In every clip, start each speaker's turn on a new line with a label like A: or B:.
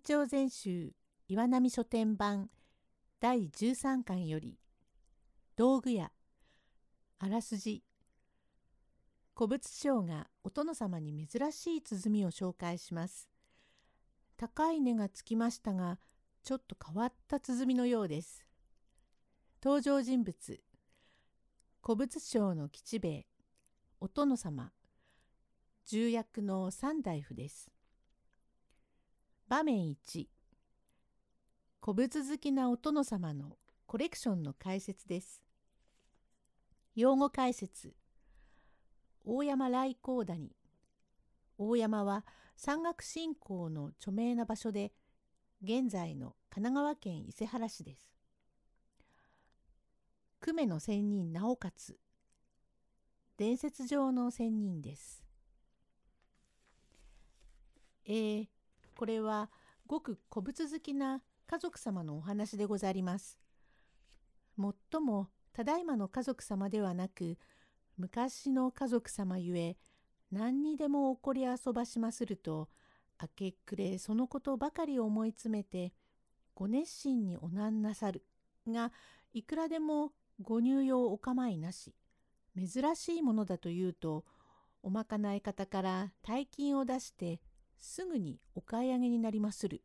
A: 長全集岩波書店版第13巻より道具屋あらすじ古物商がお殿様に珍しい鼓を紹介します。高い値がつきましたがちょっと変わった鼓のようです。登場人物古物商の吉兵衛お殿様重役の三大夫です。場面1古物好きなお殿様のコレクションの解説です。用語解説大山来光谷大山は山岳信仰の著名な場所で現在の神奈川県伊勢原市です。久米の仙人直勝伝説上の仙人です。えー、これはごく古物好きな家族様のお話でござります。もっともただいまの家族様ではなく昔の家族様ゆえ何にでも起こり遊ばしますると明け暮れそのことばかり思い詰めてご熱心におなんなさるがいくらでもご入用お構いなし珍しいものだというとおまかない方から大金を出してすぐにお買い上げになりまする。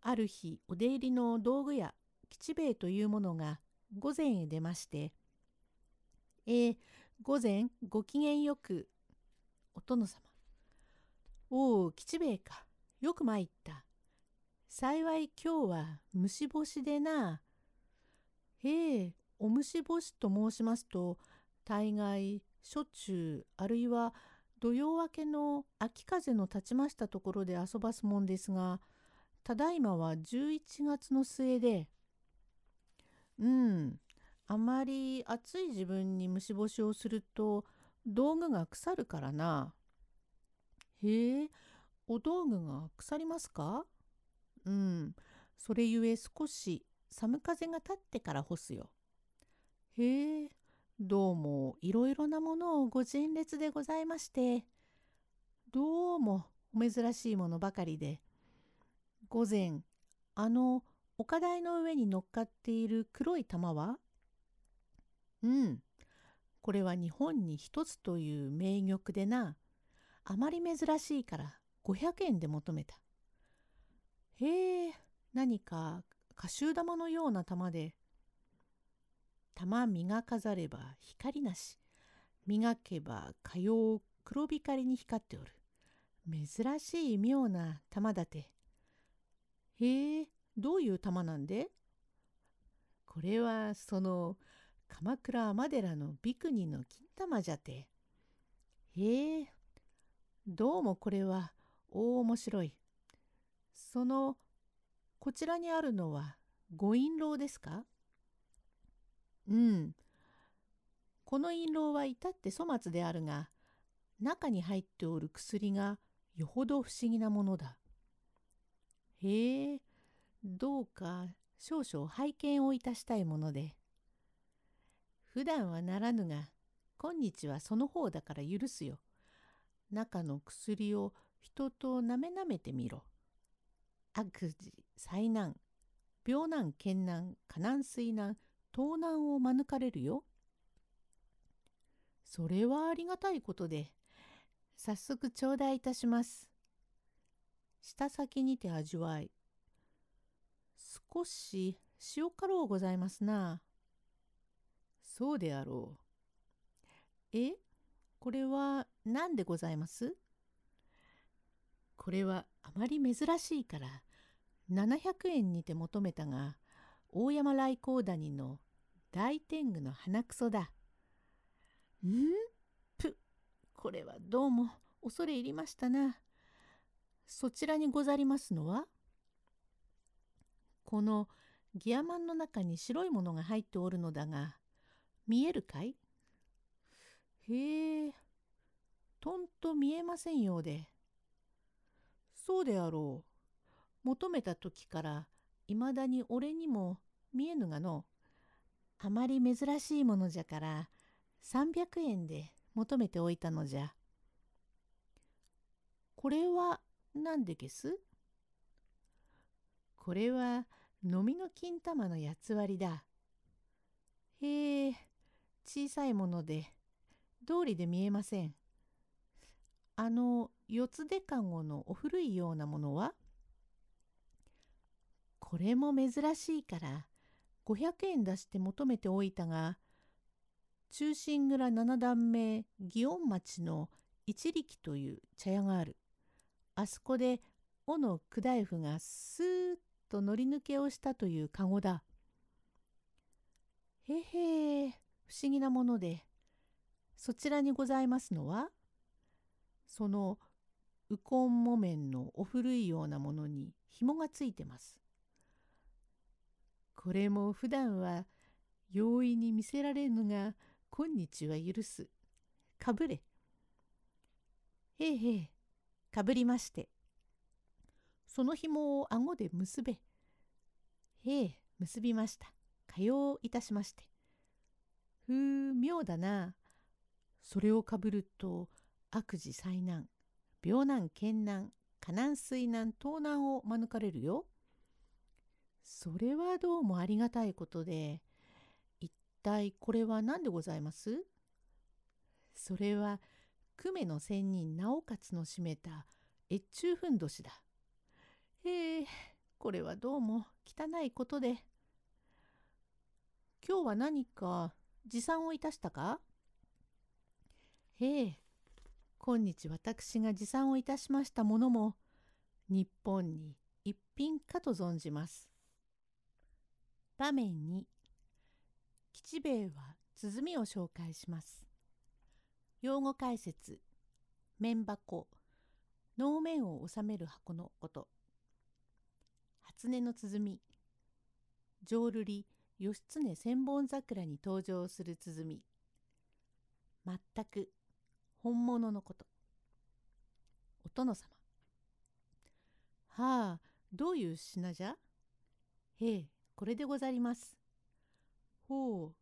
A: ある日お出入りの道具屋吉兵衛というものが午前へ出まして「えー、午前ご機嫌よくお殿様。おお吉兵衛かよく参った。幸い今日は虫干しでな。へえお虫干しと申しますと大概しょっちゅうあるいは土曜明けの秋風の立ちましたところで遊ばすもんですがただいまは11月の末でうんあまり暑い自分に虫干しをすると道具が腐るからな。へえお道具が腐りますか？うんそれゆえ少し寒風が立ってから干すよ。へえどうもいろいろなものをご陳列でございましてどうもお珍しいものばかりで午前あの岡台の上に乗っかっている黒い玉はうんこれは日本に一つという名玉でなあまり珍しいから500円で求めた。へえ何か歌集玉のような玉で玉磨かざれば光なし。磨けばかよう黒光に光っておる。珍しい妙な玉だて。へえどういう玉なんで？これはその鎌倉天寺のビクニの金玉じゃて。へえどうもこれは大面白い。そのこちらにあるのはご印籠ですか？うん。この印籠は至って粗末であるが、中に入っておる薬がよほど不思議なものだ。へえ、どうか少々拝見をいたしたいもので。普段はならぬが、今日はその方だから許すよ。中の薬を人となめなめてみろ。悪事、災難、病難、健難、過難、水難、盗難を免れるよ。それはありがたいことで、早速頂戴いたします。舌先にて味わい。少し塩辛うございますな。そうであろう。えこれは何でございます？これはあまり珍しいから700円にて求めたが大山来光谷の大天狗の鼻くそだ。んぷ、これはどうも恐れ入りましたな。そちらにござりますのは？このギアマンの中に白いものが入っておるのだが、見えるかい？へえ、とんと見えませんようで。そうであろう。求めた時からいまだに俺にも見えぬがのあまり珍しいものじゃから300円で求めておいたのじゃ。これは何でげすこれは飲みの金玉の八つ割りだ。へえ、小さいもので、通りで見えません。あの四つでかごのお古いようなものは？これも珍しいから500円出して求めておいたが中心蔵七段目祇園町の一力という茶屋がある。あそこで尾の九大夫がスーッと乗り抜けをしたという籠だ。へへ不思議なものでそちらにございますのはそのウコン木綿のお古いようなものに紐がついてます。これも普段は容易に見せられぬが今日は許す。かぶれ。へいへい、かぶりまして。その紐を顎で結べ。へえ、結びました。かよういたしまして。ふう、妙だな。それをかぶると、悪事災難、病難健難、河難水難、盗難を免れるよ。それはどうもありがたいことで、一体これは何でございます？それは久米の仙人直勝の占めた越中ふんどしだ。へえ、これはどうも汚いことで。今日は何か持参をいたしたか？へえ、今日私が持参をいたしましたものも日本に一品かと存じます。場面に吉兵衛は鼓を紹介します。用語解説面箱能面を収める箱のこと。初音の鼓浄瑠璃義経千本桜に登場する鼓。全く本物のこと。お殿様。はあどういう品じゃ？へえこれでござりますほう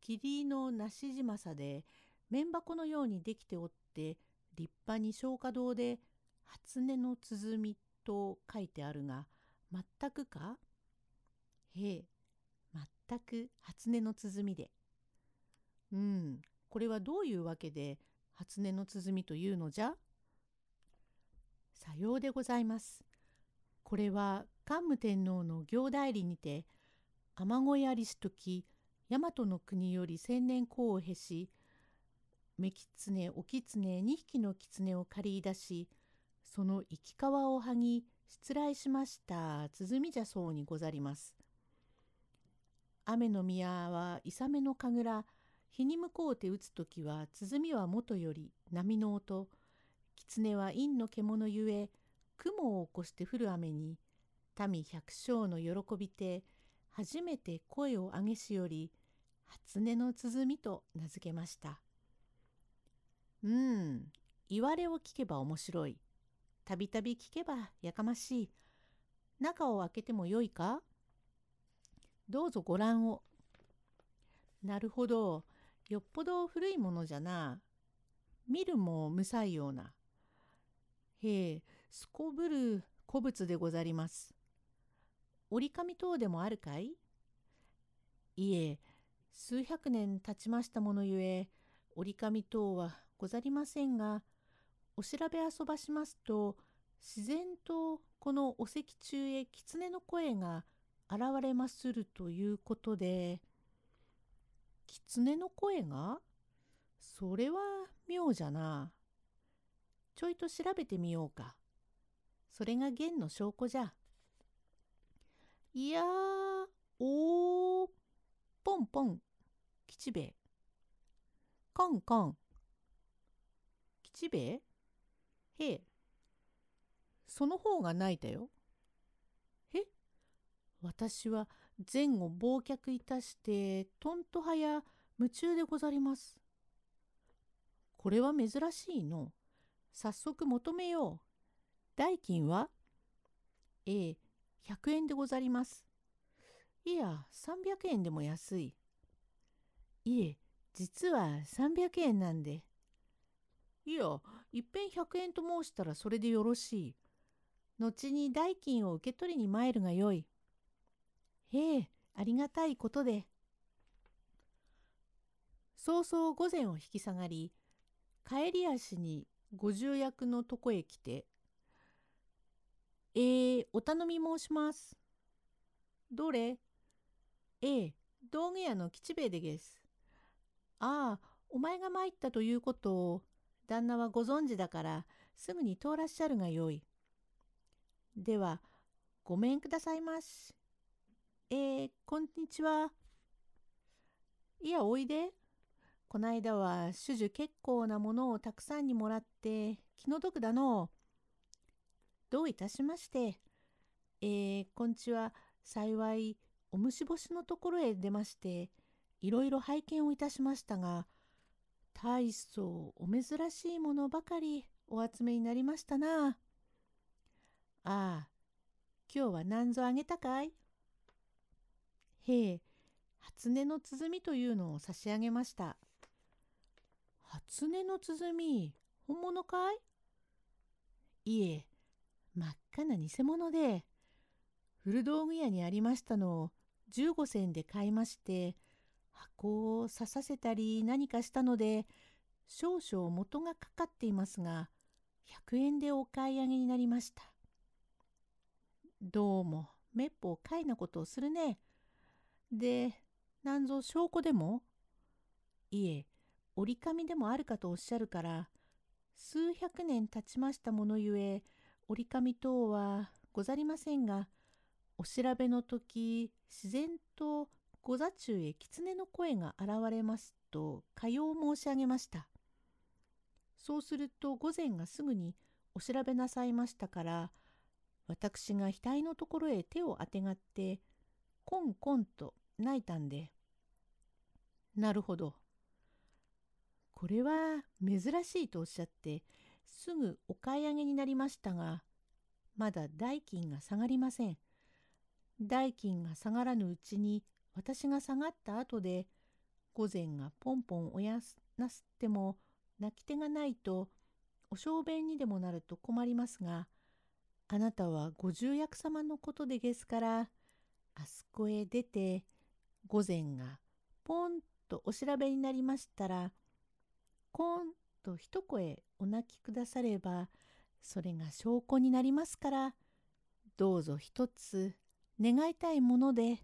A: 霧の梨島さで面箱のようにできておって立派に消化堂で初音の鼓と書いてあるが全くか？へえ全く初音の鼓で。うん、これはどういうわけで初音の鼓というのじゃ？さようでございます。これは桓武天皇の行代理にて雨乞いありしとき大和の国より千年功を経し雌狐お狐二匹の狐を借り出しその生き皮を剥ぎ失礼しました鼓じゃそうにござります。雨の宮は勇めの神楽日に向こうて打つ時は鼓はもとより波の音狐は陰の獣ゆえ雲を起こして降る雨に民百姓の喜びて初めて声を上げしより初音の鼓と名付けました。うん、言われを聞けば面白い。たびたび聞けばやかましい。中を開けてもよいか？どうぞご覧を。なるほど。よっぽど古いものじゃな。見るもむさいような。へえ、すこぶる古物でござります。折り紙等でもあるかい？いえ、数百年経ちましたものゆえ折り紙等はござりませんがお調べ遊ばしますと自然とこのお石中へ狐の声が現れまするということで狐の声が？それは妙じゃな。ちょいと調べてみようか。それが弦の証拠じゃ。いやー、おー、ポンポン、吉兵衛。コンコン。吉兵衛？へえ。その方が泣いたよ。え私は前後忘却いたして、とんとはや夢中でござります。これは珍しいの。早速求めよう。代金は？ええ、100円でござります。いや、300円でも安い。いえ、実は300円なんで。いや、いっぺん100円と申したらそれでよろしい。後に代金を受け取りに参るがよい。へえ、ありがたいことで。早々午前を引き下がり、帰り足に五十役のとこへ来て、えー、お頼み申します。どれ？ええ、道具屋の吉兵衛でげす。ああ、お前が参ったということを旦那はご存知だからすぐに通らっしゃるがよい。では、ごめんくださいまし。えー、こんにちは。いや、おいで。こないだは主樹結構なものをたくさんにもらって気の毒だのどういたしまして。えー、こんちは幸いお虫干しのところへ出ましていろいろ拝見をいたしましたが大層お珍しいものばかりお集めになりましたな。ああ、今日は何ぞあげたかい?へえ、初音の鼓というのを差し上げました。初音の鼓、本物かい?いえ、真っ赤な偽物で、古道具屋にありましたのを15銭で買いまして、箱を刺させたり何かしたので、少々元がかかっていますが、100円でお買い上げになりました。どうも、めっぽうかいなことをするね。で、なんぞ証拠でもいえ、折り紙でもあるかとおっしゃるから、数百年経ちましたものゆえ、折り紙等はござりませんが、お調べの時、自然と御座中へ狐の声が現れますと、かよう申し上げました。そうすると午前がすぐにお調べなさいましたから、私が額のところへ手をあてがって、コンコンと泣いたんで、なるほど。これは珍しいとおっしゃって、すぐお買い上げになりましたが、まだ代金が下がりません。代金が下がらぬうちに私が下がった後で、午前がポンポンおやすなすっても泣き手がないと、お小便にでもなると困りますが、あなたはご重役様のことでですから、あそこへ出て、午前がポンとお調べになりましたら、コンと一声お泣きくだされば、それが証拠になりますから、どうぞ一つ願いたいもので。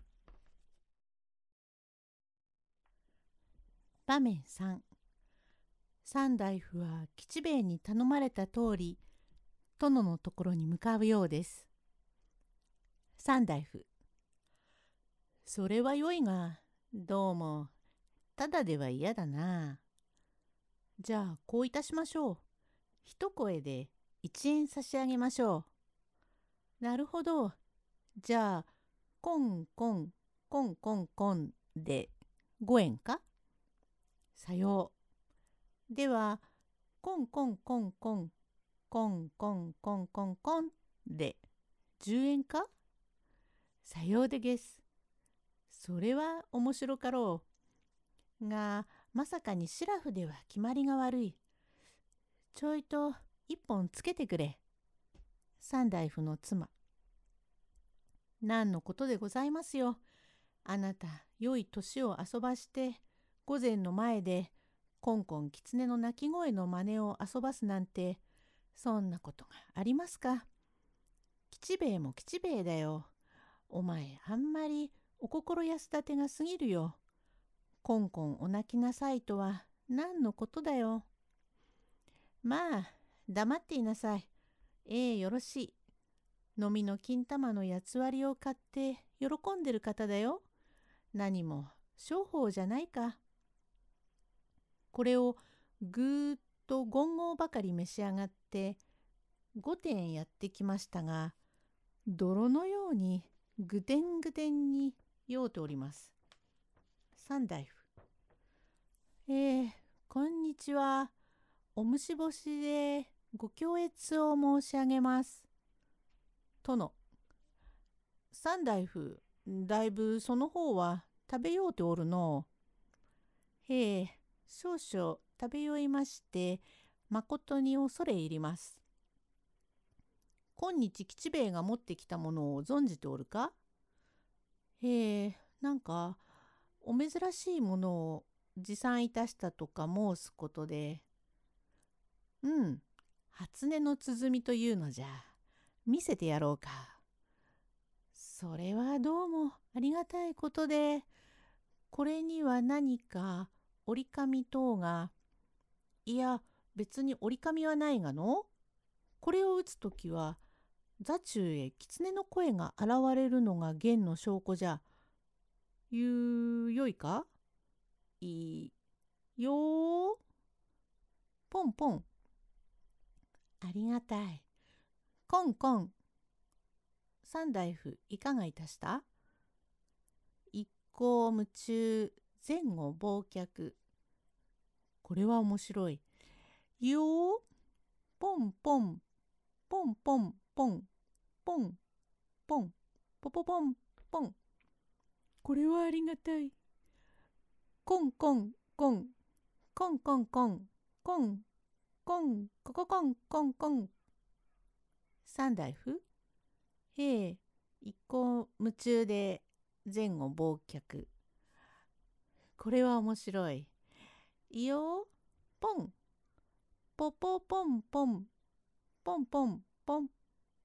A: 場面3三大夫は吉兵衛に頼まれた通り、殿のところに向かうようです。三大夫。それはよいが、どうも、ただでは嫌だな。じゃあ、こういたしましょう。一声で一円差し上げましょう。なるほど。じゃあ、コンコン、コンコンコンで5円か？さよう。では、コンコンコンコン、コンコンコンコンコンで10円か？さようでげす。それは面白かろう。が、まさかにシラフでは決まりが悪い。ちょいと一本つけてくれ。三大夫の妻。何のことでございますよ。あなた、良い年を遊ばして、午前の前で、コンコン狐の鳴き声の真似を遊ばすなんて、そんなことがありますか。吉兵衛も吉兵衛だよ。お前、あんまりお心安立てが過ぎるよ。コンコンお泣きなさいとは何のことだよ。まあ、黙っていなさい。ええよろしい。飲みの金玉の八つ割りを買って喜んでる方だよ。何も商法じゃないか。これをぐーっと言語ばかり召し上がって5点やってきましたが泥のようにぐでんぐでんに酔うております。三大夫えー、こんにちは。おむし干しでご教閲を申し上げます。殿。三大夫、だいぶその方は食べようておるの。へえ、少々食べ酔いまして、まことに恐れ入ります。今日吉兵衛が持ってきたものを存じておるか？へえ、なんか、お珍しいものを持参いたしたとか申すことで、うん、初音の鼓というのじゃ。見せてやろうか。それはどうもありがたいことで、これには何か折り紙等が、いや、別に折り紙はないがのこれを打つときは、座中へ狐の声が現れるのが弦の証拠じゃ。ゆよいか？いよポンポン。ありがたい。コンコン。三大夫いかがいたした？一向夢中前後忘却。これは面白い。よポンポンポンポンポンポンポンポポポンポンこれはありがたい。コンコンコン。コンコンコン。コンコン。コココンコンコン。三代夫へえ。一向夢中で前後忘却。これは面白い。いよポンポポポンポン。ポンポンポン。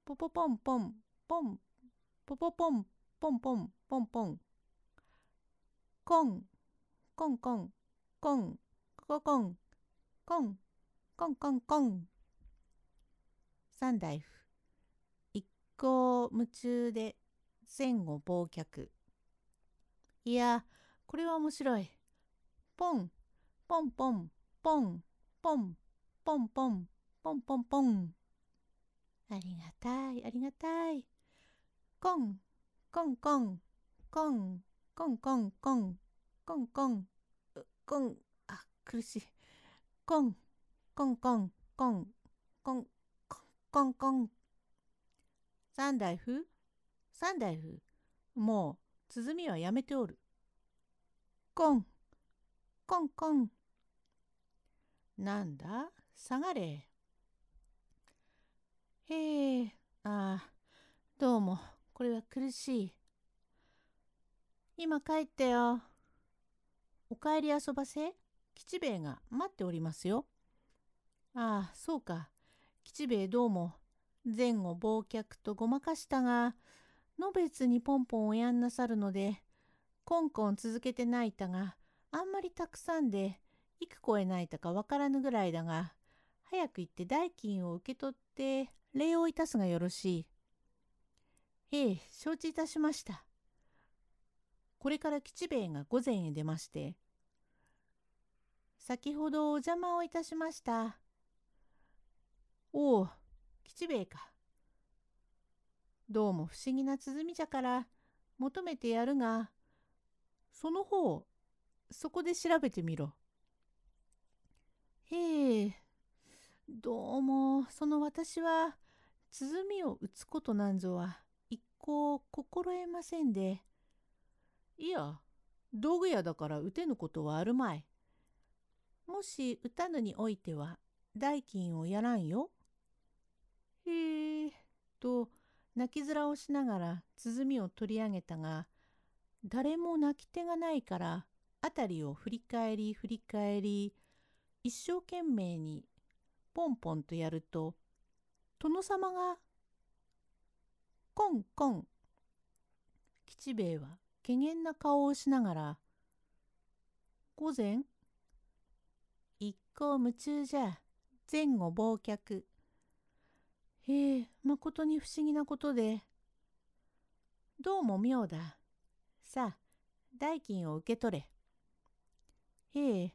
A: ポポポンポン。ポン。ポポポン。ポンポンポンポン。コン。コンコン、コン、コココン、コン、コンコンコン。三大夫。一向夢中で前後忘却。いや、これは面白い。ポン、ポンポン、ポン、ポン、ポンポン、ポンポンポン。ありがたい、ありがたい。コン、コンコン、コン、コンコンコン。コンコンコンあ苦しい。コンコンコンコンコンコンコン三代夫三代夫もう鼓はやめておる。コンコンコン。なんだ？下がれ。へえ。ああどうも。これは苦しい。今帰ってよ。お帰り遊ばせ？吉兵衛が待っておりますよ。ああ、そうか。吉兵衛どうも。前後忘却とごまかしたが、のべつにポンポンおやんなさるので、コンコン続けて泣いたが、あんまりたくさんで、いく声泣いたかわからぬぐらいだが、早く行って代金を受け取って礼をいたすがよろしい。へえ、承知いたしました。これから吉兵衛が御前へ出まして、先ほどお邪魔をいたしました。おお、吉兵衛か。どうも不思議な鼓じゃから求めてやるが、その方、そこで調べてみろ。へえ、どうも、その私は、鼓を打つことなんぞは、一向心得ませんで、いや、道具屋だから打てぬことはあるまい。もし打たぬにおいては代金をやらんよ。へえ、と泣き面をしながら鼓を取り上げたが、誰も泣き手がないから辺りを振り返り振り返り、一生懸命にポンポンとやると、殿様が、コンコン。吉兵衛は怪げな顔をしながら、午前、一向夢中じゃ、前後忘却。へえ、まことに不思議なことで。どうも妙だ。さあ、代金を受け取れ。へえ、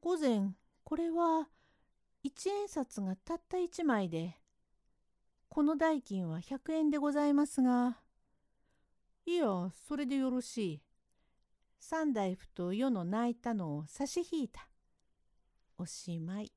A: 午前、これは、一円札がたった一枚で、この代金は百円でございますが、いや、それでよろしい。三大夫と世の泣いたのを差し引いた。おしまい。